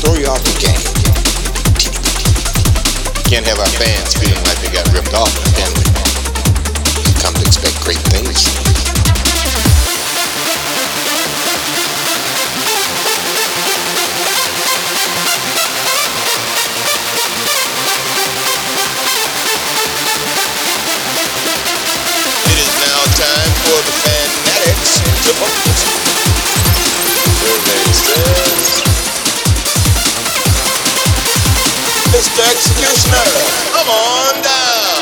throw you off the game. Can't have our fans feeling like they got ripped off, can we? They come to expect great things. executioner. Come on down.